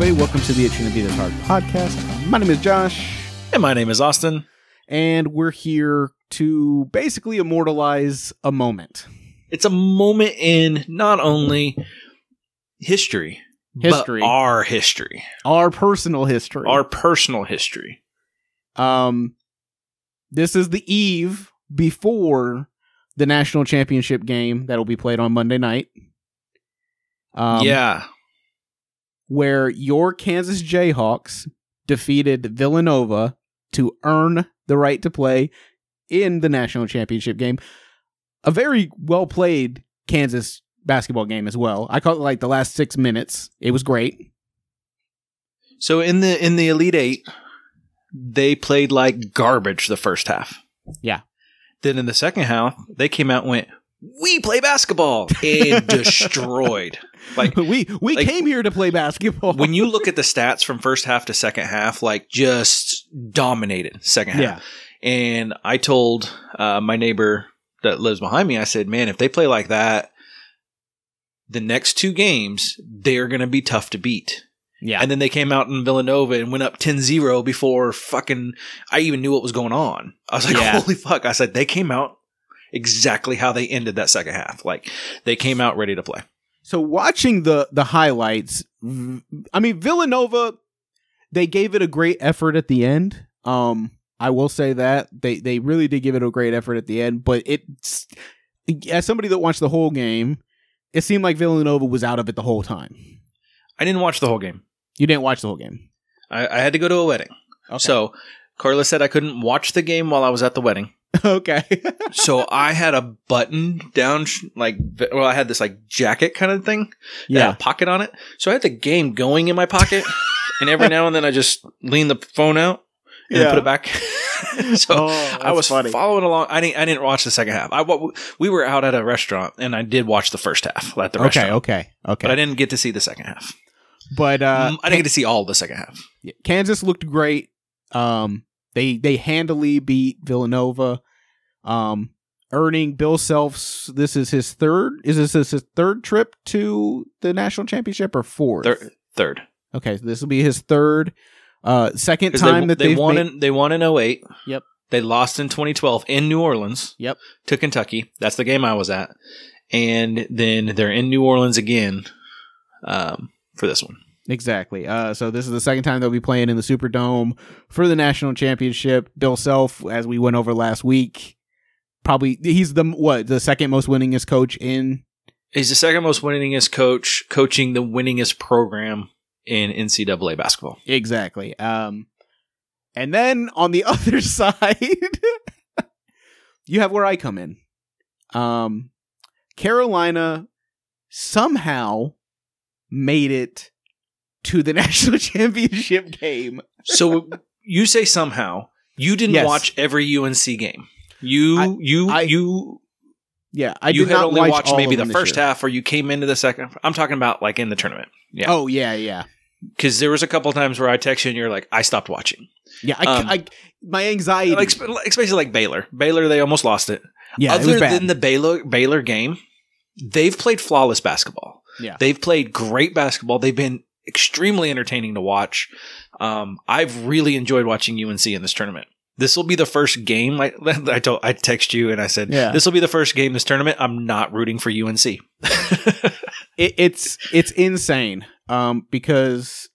everybody. Welcome to the It Shouldn't Be This Hard podcast. My name is Josh, And my name is Austin. and we're here to basically immortalize a moment. It's a moment in not only history, History. but our history, Our personal history. our personal history. um, this is the eve before the national championship game that'll be played on Monday night. Um, yeah. Where your Kansas Jayhawks defeated Villanova to earn the right to play in the national championship game. A very well played Kansas basketball game as well. I caught like the last six minutes. It was great. So in the in the Elite Eight, they played like garbage the first half. Yeah. Then in the second half, they came out and went, "We play basketball," and destroyed. Like we we like- came here to play basketball. when you look at the stats from first half to second half, like just dominated second half. yeah, And I told uh, my neighbor that lives behind me, I said, man, if they play like that, the next two games, they're going to be tough to beat. yeah, And then they came out in Villanova and went up 10 0 before fucking I even knew what was going on. I was like, Yeah. holy fuck. I said, they came out exactly how they ended that second half. Like, they came out ready to play. So watching the the highlights, I mean Villanova, they gave it a great effort at the end. Um, I will say that they they really did give it a great effort at the end. But it's as somebody that watched the whole game, it seemed like Villanova was out of it the whole time. I didn't watch the whole game. You didn't watch the whole game, I, I had to go to a wedding. So Carla said I couldn't watch the game while I was at the wedding. okay, so I had a button down, sh- like, well, I had this like jacket kind of thing, yeah, a pocket on it. So I had the game going in my pocket, and every now and then I just lean the phone out and Yeah. put it back. so Oh, I was funny. following along. I didn't. I didn't watch the second half. I we were out at a restaurant, and I did watch the first half at the okay, restaurant, okay, okay. Okay. but I didn't get to see the second half. But uh, Mm, I didn't get to see all the second half. Yeah, Kansas looked great. Um, they they handily beat Villanova. Um, earning Bill Self's. This is his third. Is this his third trip to the national championship or fourth? Third. Third. Okay, so this will be his third. Uh, second time they, that they won made- in they won in 08. Yep. They lost in 2012 in New Orleans. Yep. To Kentucky. That's the game I was at. And then they're in New Orleans again um, for this one. Exactly. Uh, so this is the second time they'll be playing in the Superdome for the national championship. Bill Self, as we went over last week, probably he's the what the second most winningest coach in He's the second most winningest coach coaching the winningest program in NCAA basketball. Exactly. Um, and then on the other side, you have where I come in. Um, Carolina somehow made it to the national championship game. So you say somehow you didn't Yes. watch every UNC game. You I- you I- you Yeah, I you had only watch watched maybe the first year. half, or you came into the second. I'm talking about like in the tournament. Yeah. Oh yeah, yeah, because there was a couple times where I text you and you're like, I stopped watching. yeah. I, Um, I my anxiety. Like, especially like Baylor. Baylor, they almost lost it. yeah, it Other bad. than the Baylor Baylor game, they've played flawless basketball. Yeah. they've played great basketball. They've been extremely entertaining to watch. Um, I've really enjoyed watching UNC in this tournament. This will be the first game. Like I told, I text you and I said, Yeah. "This will be the first game this tournament." I'm not rooting for UNC. it, it's it's insane um because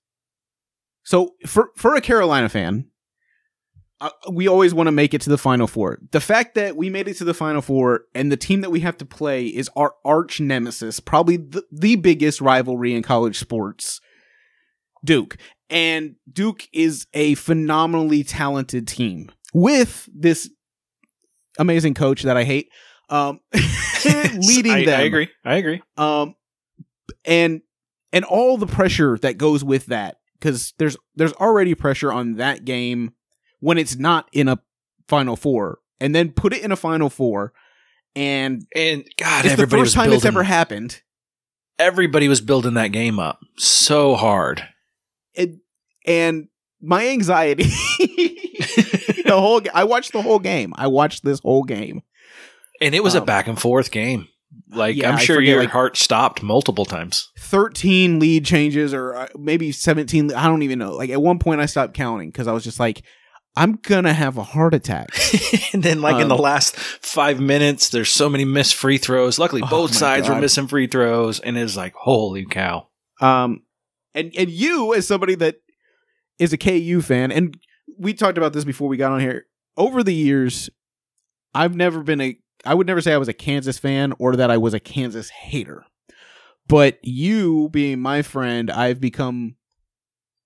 so for for a carolina fan uh, we always want to make it to the final four the fact that we made it to the final four and the team that we have to play is our arch nemesis probably the, the biggest rivalry in college sports duke and duke is a phenomenally talented team with this amazing coach that i hate um leading I, them I agree. I agree. um and and all the pressure that goes with that because there's there's already pressure on that game when it's not in a final four and then put it in a final four and And God, it's the first time building, it's ever happened everybody was building that game up so hard. It, and my anxiety the whole I watched the whole game I watched this whole game And it was a Um, back and forth game. Like Yeah, I'm sure forget, your like- heart stopped multiple times. 13 lead changes or uh, maybe 17 i don't even know like at one point i stopped counting because i was just like i'm gonna have a heart attack and then, like in the Um, last five minutes, there's so many missed free throws. Luckily, Oh both my sides were missing free throws, and it's like, holy cow! um and and you as somebody that is a ku fan and we talked about this before we got on here over the years i've never been a i would never say i was a kansas fan or that i was a kansas hater but you being my friend i've become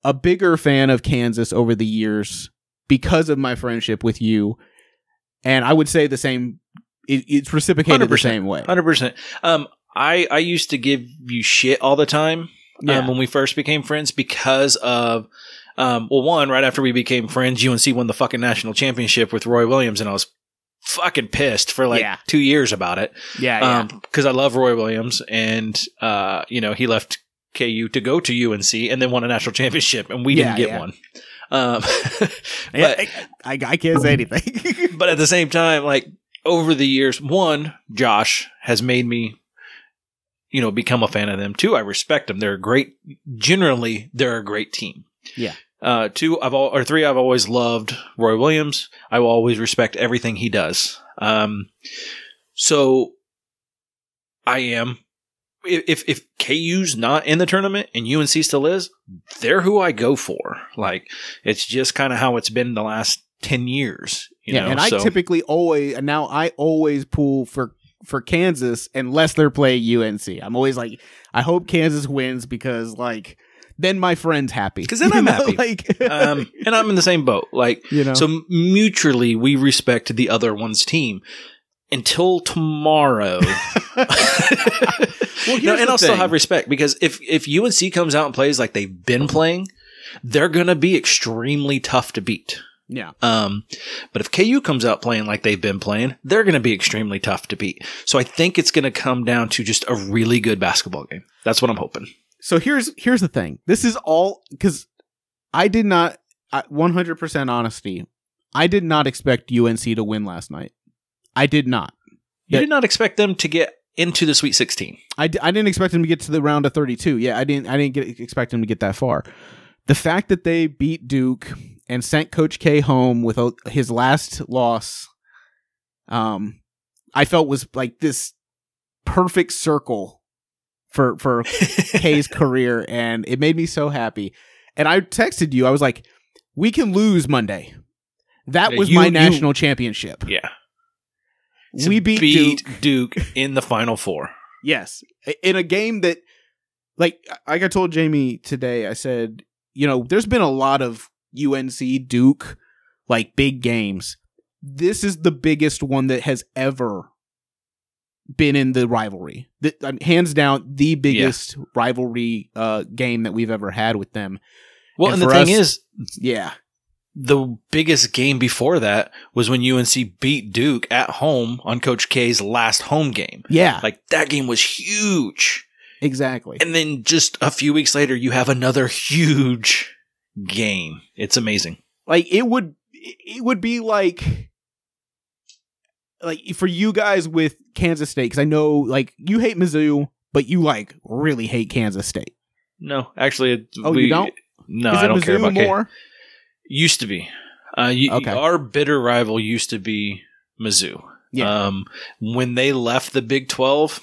a bigger fan of kansas over the years because of my friendship with you and i would say the same it, it's reciprocated the 100%. same way Hundred percent. Um, I I used to give you shit all the time yeah. um, when we first became friends because of. Um, well, one, right after we became friends, UNC won the fucking national championship with Roy Williams, and I was fucking pissed for like Yeah. two years about it. yeah, yeah. Um, because I love Roy Williams, and uh, you know, he left KU to go to UNC, and then won a national championship, and we Yeah, didn't get yeah. one. Um, but I, I, I can't say anything. but at the same time, like over the years, one, Josh has made me, you know, become a fan of them. too. I respect them. They're a great. Generally, they're a great team. Yeah. Uh, two, I've all or three, I've always loved Roy Williams. I will always respect everything he does. Um, so I am. If if KU's not in the tournament and UNC still is, they're who I go for. Like it's just kind of how it's been the last ten years. You yeah, know? and I So- typically always and now I always pull for for Kansas unless they're playing UNC. I'm always like, I hope Kansas wins because like then my friend's happy because then I'm know, happy. Like, um, and I'm in the same boat. Like you know, so, mutually we respect the other one's team until tomorrow. Well, no, and I'll still have respect because if if UNC comes out and plays like they've been playing, they're gonna be extremely tough to beat. Yeah, Um, but if KU comes out playing like they've been playing, they're going to be extremely tough to beat. So I think it's going to come down to just a really good basketball game. That's what I'm hoping. so here's here's the thing. This is all because I did not, 100% honesty. I did not expect UNC to win last night. I did not. You did not expect them to get into the Sweet 16. I, d- I didn't expect them to get to the round of 32. Yeah, I didn't I didn't get, expect them to get that far. The fact that they beat Duke and sent Coach K home with a, his last loss, um, I felt was like this perfect circle for for K's career, and it made me so happy. And I texted you. I was like, "We can lose Monday." That Yeah, was you- my you- national championship. Yeah. we beat, Duke. Duke in the Final Four. Yes, in a game that, like, like I told Jamie today, I said, you know, there's been a lot of UNC Duke like big games. This is the biggest one that has ever been in the rivalry. The, I mean, hands down, the biggest rivalry uh, game that we've ever had with them. Well, And and, the thing us- is, Yeah, the biggest game before that was when UNC beat Duke at home on Coach K's last home game. yeah, Like that game was huge. exactly. And then just a few weeks later, you have another huge game. It's amazing. like it would it would be like like for you guys with Kansas State because I know like you hate Mizzou, but you like really hate Kansas State. No, actually, it- Oh, you don't? No, I don't Mizzou care about K. more? Used to be. Uh, you, Okay. Our bitter rival used to be Mizzou. Yeah. Um, when they left the Big Twelve,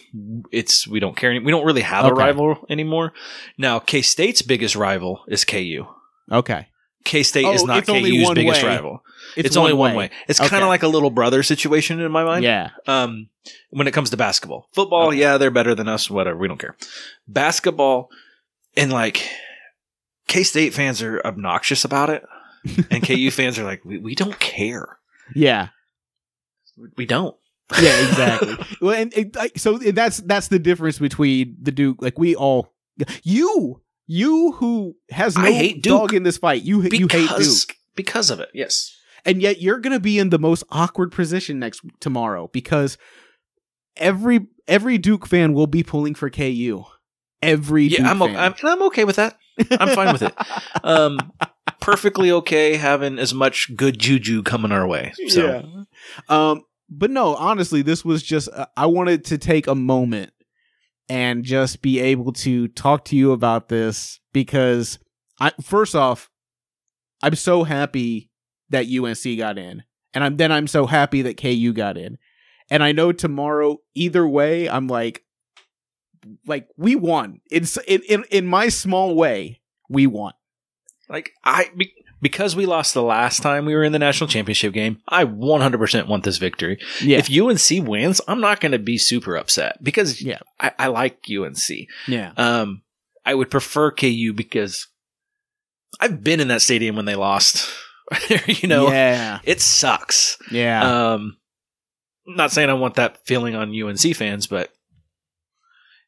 it's we don't care. Any, we don't really have a rival anymore. Now, K State's biggest rival is KU. Okay, K State Oh, is not KU's biggest way. rival. It's, only one way. It's kind of like a little brother situation in my mind. Yeah, Um, when it comes to basketball, football, Okay. yeah, they're better than us. Whatever, we don't care. Basketball, and like K State fans are obnoxious about it, and KU fans are like, we, we don't care. yeah, We don't. yeah, exactly. well, and, and, so that's that's the difference between the Duke. Like we all, you, you who has no I hate Duke dog in this fight. You you hate Duke. because of it. Yes. and yet you're going to be in the most awkward position next tomorrow because every every Duke fan will be pulling for KU. Every Yeah, Duke I'm, fan. I'm I'm okay with that. I'm fine with it. Um, perfectly okay having as much good juju coming our way. So Yeah. Um. but no, honestly, this was just uh, I wanted to take a moment and just be able to talk to you about this because I first off, I'm so happy that UNC got in, and I'm then I'm so happy that KU got in, and I know tomorrow either way, I'm like, like we won. It's in in in my small way, we won. Like I be, because we lost the last time we were in the national championship game, I 100% want this victory. Yeah, If UNC wins, I'm not going to be super upset because Yeah. I, I like UNC. yeah, Um, I would prefer KU because I've been in that stadium when they lost. you know, yeah, it sucks. yeah. Um, I'm not saying I want that feeling on UNC fans, but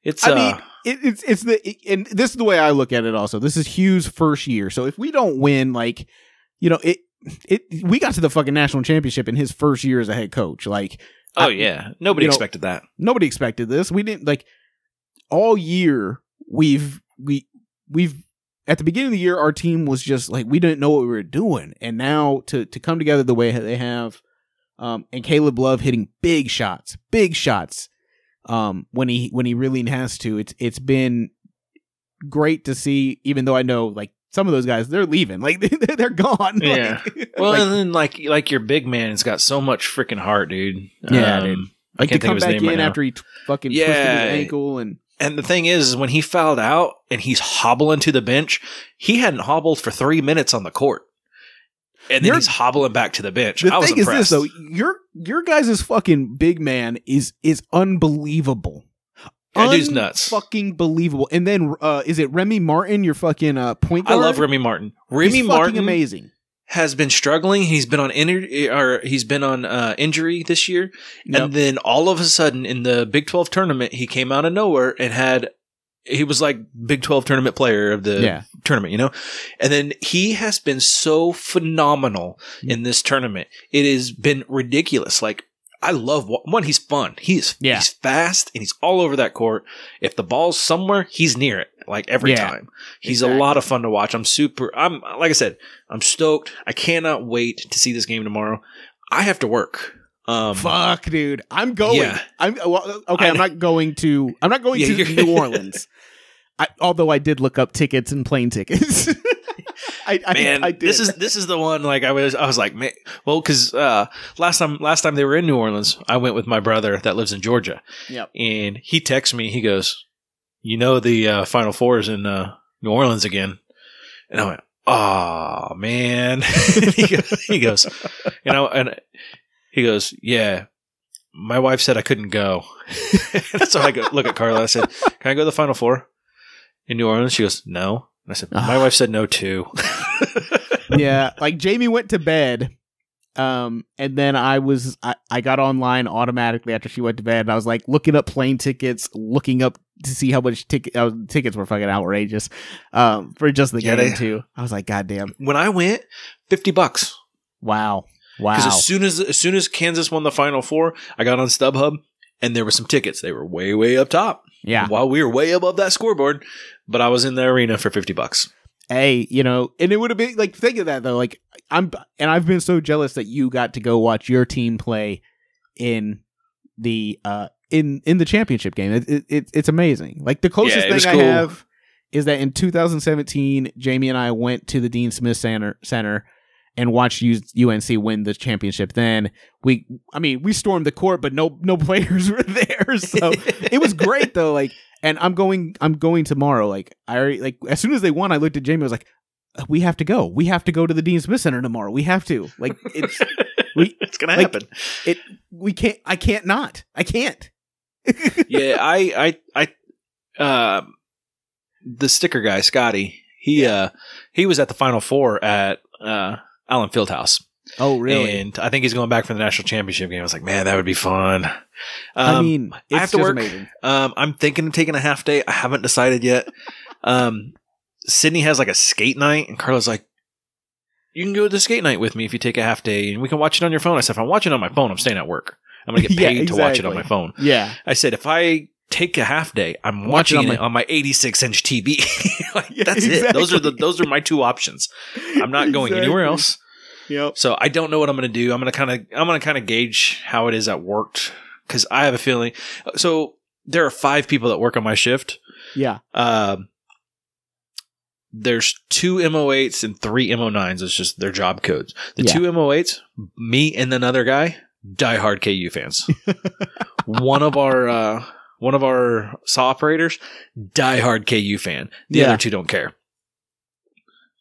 it's. I uh, mean, it, it's it's the it- and this is the way I look at it. Also, this is Hugh's first year, so if we don't win, like, you know, it it we got to the fucking national championship in his first year as a head coach. Like, oh I- yeah, nobody you know, expected that. nobody expected this. We didn't like all year. We've we we've at the beginning of the year, our team was just like we didn't know what we were doing, and now to to come together the way they have, um, and Caleb Love hitting big shots, big shots, um, when he when he really has to. It's it's been great to see, even though I know like some of those guys they're leaving, like they're gone. Yeah. Like- Well, like, and then like like your big man has got so much freaking heart, dude. Yeah, Um, dude. Like to can't think of come back in right after he t- fucking Yeah. twisted his ankle and And the thing is, is when he fouled out and he's hobbling to the bench, he hadn't hobbled for three minutes on the court. And then he's hobbling back to the bench. The I was thing impressed. is this though, your your guys' fucking big man is is unbelievable. That dude's nuts. Fucking believable. And then uh is it Remy Martin, your fucking uh point I love Remy Martin. Remy fucking Martin amazing. has been struggling. He's been on inter- or he's been on uh, injury this year, Yep. and then all of a sudden in the Big Twelve tournament, he came out of nowhere and had. He was like Big Twelve tournament player of the yeah. tournament, you know? And then he has been so phenomenal mm-hmm. in this tournament. It has been ridiculous. Like, I love one, he's fun. He's, Yeah. he's fast and he's all over that court. If the ball's somewhere, he's near it, like every Yeah. time. He's Exactly. a lot of fun to watch. I'm super, I'm, like I said, I'm stoked. I cannot wait to see this game tomorrow. I have to work. Um, Fuck, dude. I'm going. Yeah. I'm well, okay, I- I'm not going to I'm not going Yeah, to New Orleans. I, although I did look up tickets and plane tickets. I, I, man, I did. this is this is the one. Like I was, I was like, man, well, because uh, last time last time they were in New Orleans, I went with my brother that lives in Georgia. Yep. and he texts me. He goes, "You know the uh, Final Four is in uh, New Orleans again," and I went, "Oh man," he, goes, he goes, you know, and he goes, "Yeah." My wife said I couldn't go, so I go look at Carla. I said, "Can I go to the Final Four in New Orleans?" She goes, "No." And I said, "My Ah. wife said no too." yeah, like Jamie went to bed, um, and then I was I, I got online automatically after she went to bed. And I was like looking up plane tickets, looking up to see how much ticket uh, tickets were fucking outrageous, um, for just the Yeah, game they- too. I was like, God damn, when I went, fifty bucks. wow, wow, Because as soon as as soon as Kansas won the Final Four, I got on StubHub and there were some tickets. They were way way up top. yeah. While we were way above that scoreboard, but I was in the arena for fifty bucks. Hey, you know, and it would have been like think of that though. Like I'm, and I've been so jealous that you got to go watch your team play in the uh in in the championship game. It, it, it it's amazing. Like the closest Yeah, thing I have is that in 2017, Jamie and I went to the Dean Smith Center Center and watched U- UNC win the championship. Then we, I mean, we stormed the court, but no no players were there, so it was great though. Like, and I'm going, I'm going tomorrow. Like, I already, like as soon as they won, I looked at Jamie. I was like, "Uh, we have to go. We have to go to the Dean Smith Center tomorrow. We have to. Like, it's we it's gonna like- happen. It we can't. I can't not. I can't. yeah, I I I uh, the sticker guy Scotty. He uh he was at the Final Four at uh Allen Fieldhouse. Oh, really? And I think he's going back for the national championship game. I was like, man, that would be fun. I Um, mean, I have to just work. Amazing. Um, I'm thinking of taking a half day. I haven't decided yet. Um, Sydney has like a skate night, and Carla's like, "You can go to the skate night with me if you take a half day, and we can watch it on your phone." I said, "If I'm watching on my phone, I'm staying at work. I'm gonna get Yeah, paid to watch it on my phone." Yeah, I said, "If I take a half day, I'm it watching on it my- on my 86 inch TV. like, Yeah, that's it. Those are the those are my two options. I'm not going anywhere else." Yep. So I don't know what I'm going to do. I'm going to kind of I'm going to kind of gauge how it is at work because I have a feeling. So there are five people that work on my shift. Yeah. Um, there's two MO8s and three MO9s. It's just their job codes. The Yeah. two MO8s, me and another guy, diehard KU fans. one of our uh, one of our saw operators, diehard KU fan. The Yeah. other two don't care.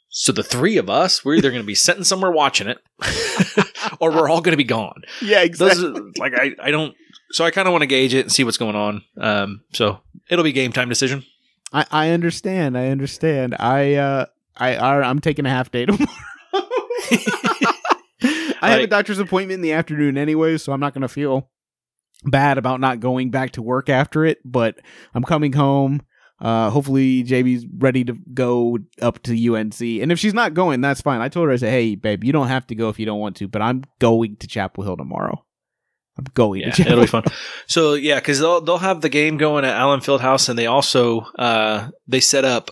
So the three of us, we're either going to be sitting somewhere watching it, or we're all going to be gone. Yeah, Those are, like I, I don't. So I kind of want to gauge it and see what's going on. Um, so it'll be game time decision. I, I understand. I understand. I uh I, I I'm taking a half day tomorrow. I have a doctor's appointment in the afternoon anyway, so I'm not gonna feel bad about not going back to work after it. But I'm coming home. Uh, hopefully JB's ready to go up to UNC, and if she's not going, that's fine. I told her I said, "Hey, babe, you don't have to go if you don't want to, but I'm going to Chapel Hill tomorrow. I'm going Yeah, to Chapel it'll be fun. So yeah, because they'll they'll have the game going at Allen Fieldhouse, and they also uh, they set up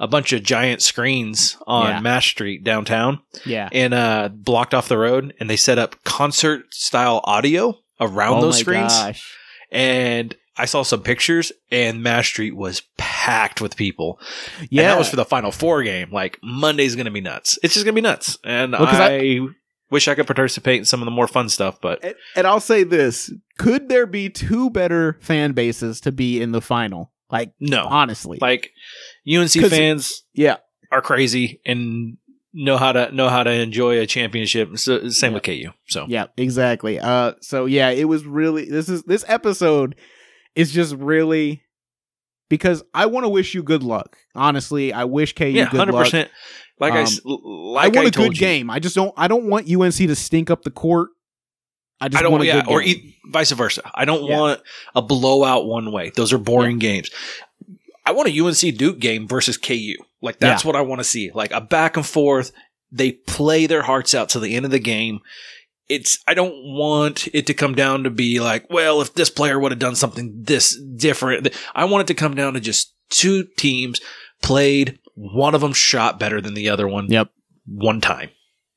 a bunch of giant screens on Yeah. Mass Street downtown Yeah, and uh, blocked off the road, and they set up concert style audio around oh those my screens. gosh. And I saw some pictures, and Mass Street was packed with people. Yeah, and that was for the Final Four game. Like Monday's going to be nuts. It's just going to be nuts, and Well, 'cause I, wish I could participate in some of the more fun stuff, but And, and I'll say this: could there be two better fan bases to be in the final? Like no, honestly, like UNC fans yeah, are crazy and know how to know how to enjoy a championship. So, same with KU. So yeah, exactly. Uh, so yeah, it was really this is this episode is just really because I want to wish you good luck. Honestly, I wish KU yeah, good hundred luck. percent. Like I Um, I like want I a told good you, game. I just don't. I don't want UNC to stink up the court. I just I don't want a yeah, good or e- vice versa. I don't Yeah. want a blowout one way. Those are boring games. I want a UNC Duke game versus KU. Like that's what I want to see. Like a back and forth. They play their hearts out to the end of the game. It's I don't want it to come down to be like, well, if this player would have done something this different. I want it to come down to just two teams played. One of them shot better than the other one. Yep. One time.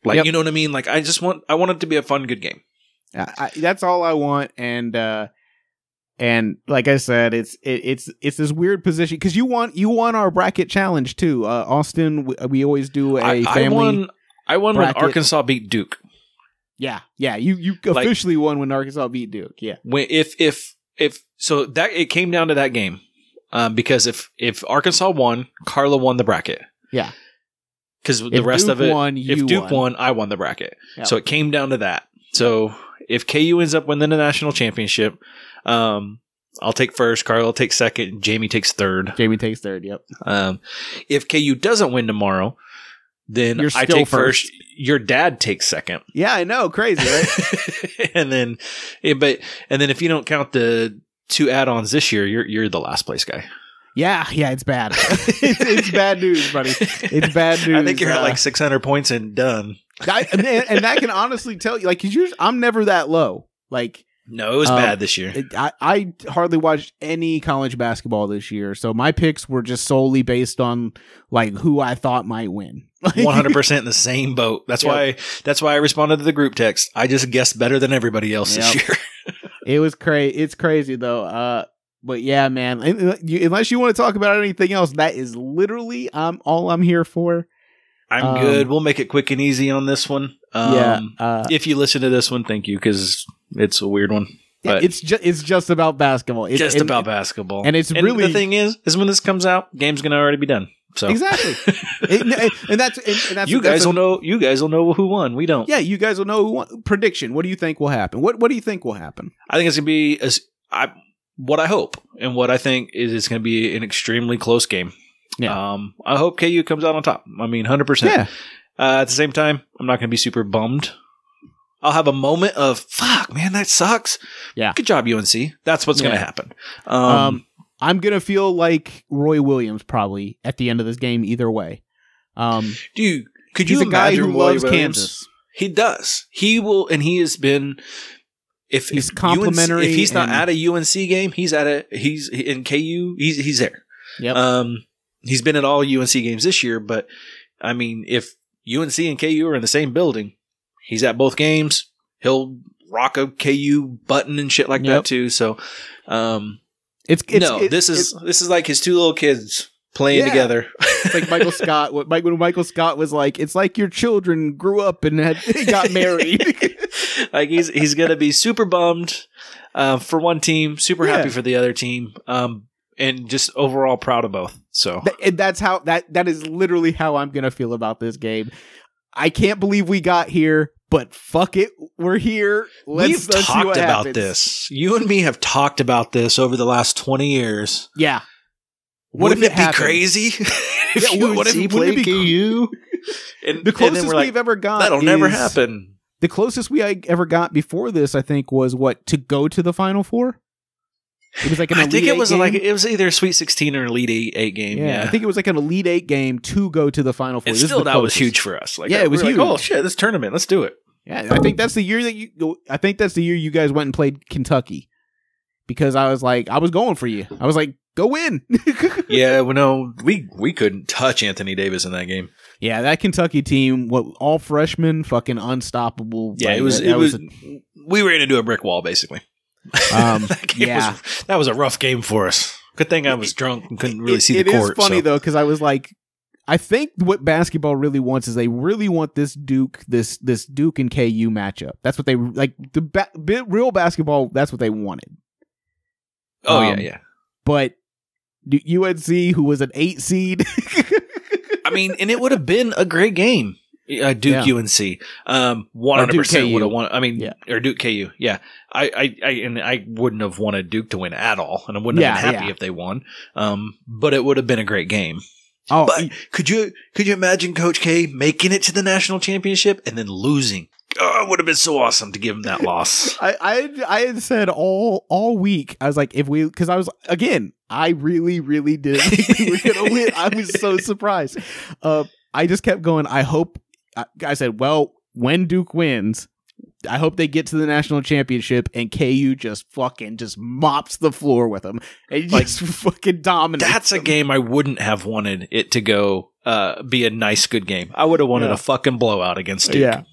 Like Yep. you know what I mean? Like I just want I want it to be a fun, good game. I, I, that's all I want, and uh, and like I said, it's it, it's it's this weird position because you want you won our bracket challenge too, uh, Austin. We, we always do a I family. I won. I won bracket. when Arkansas beat Duke. yeah, yeah. You you Like- officially won when Arkansas beat Duke. Yeah, When if if if so that it came down to that game, um, because if if Arkansas won, Carla won the bracket. Yeah. Because the rest Duke of it, won, if Duke won. won. I won the bracket. Yep. So it came down to that. So if KU ends up winning the national championship, um, I'll take first. Carl will take second. Jamie takes third. Jamie takes third. Yep. Um, if KU doesn't win tomorrow, then You're I take first. first. Your dad takes second. Yeah, I know. Crazy, right? and then, but and then if you don't count the two add-ons this year, you're you're the last place guy. yeah, yeah. It's bad. it's, it's bad news, buddy. It's bad news. I think you're at Uh, like 600 points and done. I, and, and that can honestly tell you, like, 'cause usually I'm never that low. Like, No, it was Um, bad this year. it, I, I hardly watched any college basketball this year, so my picks were just solely based on like who I thought might win. 100 percent in the same boat. That's Yep. why. That's why I responded to the group text. I just guessed better than everybody else this year. It was crazy. It's crazy though. Uh, but yeah, man. Unless you want to talk about anything else, that is literally um all I'm here for. I'm Um, good. We'll make it quick and easy on this one. Um, yeah. Uh, If you listen to this one, thank you because it's a weird one. yeah, but- it's just it's just about basketball. It's, just and- about basketball. and it's really- the thing is, is when this comes out, game's gonna already be done. So Exactly. and, and- and that's and, and that's you that's guys a- will know. You guys will know who won. We don't. Yeah, you guys will know who won. prediction. What do you think will happen? What What do you think will happen? I think it's gonna be as I what I hope and what I think is it's gonna be an extremely close game. Yeah. Um, I hope KU comes out on top. I mean, hundred percent. Yeah. Uh, at the same time, I'm not gonna be super bummed. I'll have a moment of fuck, man, that sucks. Yeah. Good job, UNC. That's what's gonna happen. Um, Um, I'm gonna feel like Roy Williams probably at the end of this game either way. Um, dude, could you a guy imagine who Roy loves Williams? Kansas. He does. He will, and he has been. If He's if complimentary UNC if he's not at a UNC game, he's at a he's in KU. He's he's there. Yep. Um, he's been at all UNC games this year, but I mean, if UNC and KU are in the same building, He's at both games. He'll rock a KU button and shit like Yep. that too. So, um, It's, it's no, it- this is this is like his two little kids playing Yeah. together. it's like Michael Scott. What Mike when Michael Scott was like, it's like your children grew up and had got married. like he's he's gonna be super bummed uh, for one team, super Yeah. happy for the other team, um, and just overall proud of both. So Th- and that's how that that is literally how I'm gonna feel about this game. I can't believe we got here, but fuck it, we're here. Let's, we've let's talked about happens. this. You and me have talked about this over the last twenty years. Yeah. What Wouldn't if it it, be crazy if Yeah, what if- it be KU? And, The and closest like, we've ever got. that'll never happen. The closest we I ever got before this, I think, was what to go to the final four. It was like an I Elite think it was game. like it was either a Sweet Sixteen or Elite Eight, eight game. yeah, Yeah, I think it was like an Elite Eight game to go to the final four. and This still that was huge for us. Like, Yeah, it was were like, huge. oh shit, this tournament, let's do it. Yeah, I think that's the year that you. I think that's the year you guys went and played Kentucky, because I was like, I was going for you. I was like, go win. yeah, well, no, we we couldn't touch Anthony Davis in that game. yeah, that Kentucky team, what all freshmen, fucking unstoppable. Yeah, Like, it was. that- It that was. a- we ran into a brick wall, basically. Um, that yeah. was that was a rough game for us. Good thing I was drunk and couldn't really It- see it the is court. funny so. though because I was like, I think what basketball really wants is they really want this Duke, this this Duke and KU matchup. That's what they like. The ba- real basketball. That's what they wanted. Oh um, yeah, yeah. But UNC, who was an eight seed, I mean, and it would have been a great game. Uh, Duke Yeah. UNC, um, one hundred percent would have won. I mean, Yeah. or Duke KU, yeah. I, I, I, and I wouldn't have wanted Duke to win at all, and I wouldn't have been happy yeah. if they won. Um, but it would have been a great game. oh, But could you could you imagine Coach K making it to the national championship and then losing? Oh, it would have been so awesome to give him that loss. I, I had- I had said all all week. I was like, if we, because I was again, I really really didn't think we were gonna win. I was so surprised. Uh, I just kept going. I hope. I, said, well, when Duke wins, I hope they get to the national championship and KU just fucking just mops the floor with them and Like, just fucking dominates. That's a game I wouldn't have wanted it to go uh, be a nice good game. I would have wanted Yeah. a fucking blowout against Duke. Yeah.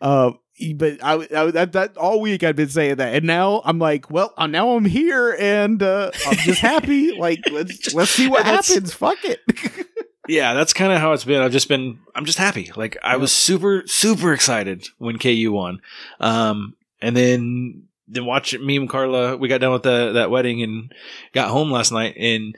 Uh, but I, I that, that all week I've been saying that, and now I'm like, well, uh, now I'm here, and uh, I'm just happy. like, let's let's see what happens. Fuck it. Yeah, that's kind of how it's been. I've just been, I'm just happy. Like I was super, super excited when KU won. Um, and then, then watch me and Carla, we got done with the, that wedding and got home last night and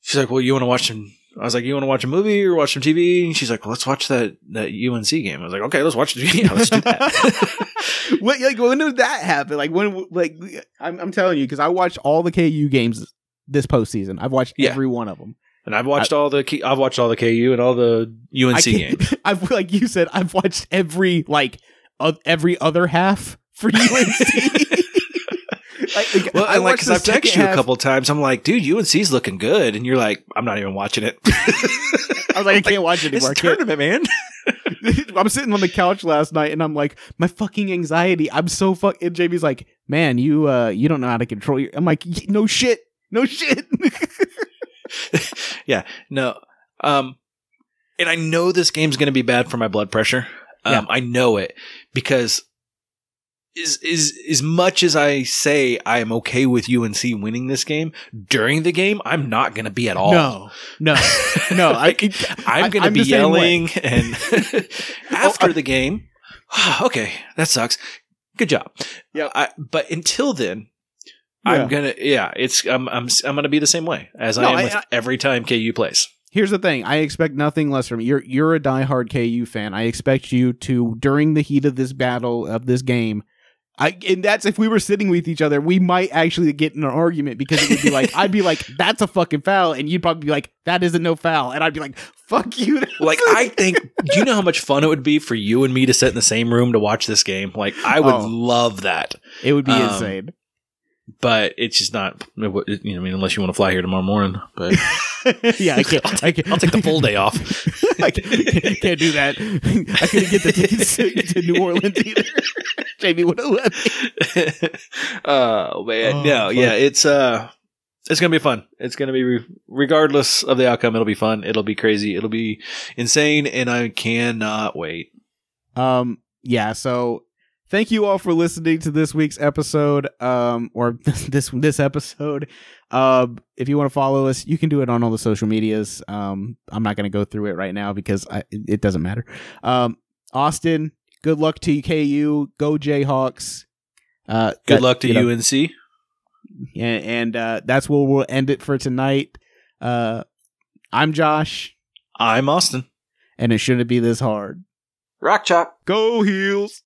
she's like, well, you want to watch some, I was like, you want to watch a movie or watch some TV? And she's like, well, let's watch that, that UNC game. I was like, okay, let's watch the yeah, let's do that. what like when did that happen? Like when like I'm I'm telling you because I watched all the KU games this postseason. I've watched Yeah. every one of them. And I've watched all the, K- I've watched all the KU and all the UNC I games. I've like you said, I've watched every like every other half for UNC. like, like, Well, I like, cause I've texted you a couple times. I'm like, dude, UNC's looking good. And you're like, I'm not even watching it. I was like, I can't watch it anymore. I can't- tournament, man. I'm sitting on the couch last night and I'm like, my fucking anxiety. I'm so fuck. And JB's like, man, you uh, you don't know how to control your. I'm like, no shit, no shit. yeah, no. Um, and I know this game's going to be bad for my blood pressure. Um, Yeah. I know it because is is as much as I say I am okay with UNC winning this game during the game, I'm not going to be at all. no, no, no. I, I'm going to be the same way. yelling and after I- the game. okay, that sucks. Good job. Yep. I, but until then, Yeah. I'm gonna. Yeah, it's. I'm. I'm. I'm gonna be the same way as No, I am I- with I- every time KU plays. Here's the thing. I expect nothing less from you. You're you're a diehard KU fan. I expect you to during the heat of this battle of this game. I and that's if we were sitting with each other, we might actually get in an argument because it would be like I'd be like, "That's a fucking foul," and you'd probably be like, "That isn't no foul," and I'd be like, "Fuck you." Like I think. do you know how much fun it would be for you and me to sit in the same room to watch this game? Like I would Oh. love that. It would be Um, insane. But it's just not. You know, I mean, unless you want to fly here tomorrow morning. But yeah, I can't. I can't. I'll take the full day off. I can't, can't do that. I couldn't get the tickets to, to New Orleans either. Jamie would have let me. oh man, Oh, no, fuck. yeah, it's uh, it's gonna be fun. It's gonna be re- regardless of the outcome. It'll be fun. It'll be crazy. It'll be insane, and I cannot wait. Um, yeah, so thank you all for listening to this week's episode, um, or this this episode. Um, if you want to follow us, you can do it on all the social medias. Um, I'm not going to go through it right now because I, it doesn't matter. Um, Austin, good luck to KU. Go Jayhawks. Uh, Good that- luck to you know, UNC. and, and uh, that's where we'll end it for tonight. Uh, I'm Josh, I'm Austin. and it shouldn't be this hard. Rock chalk. Go Heels!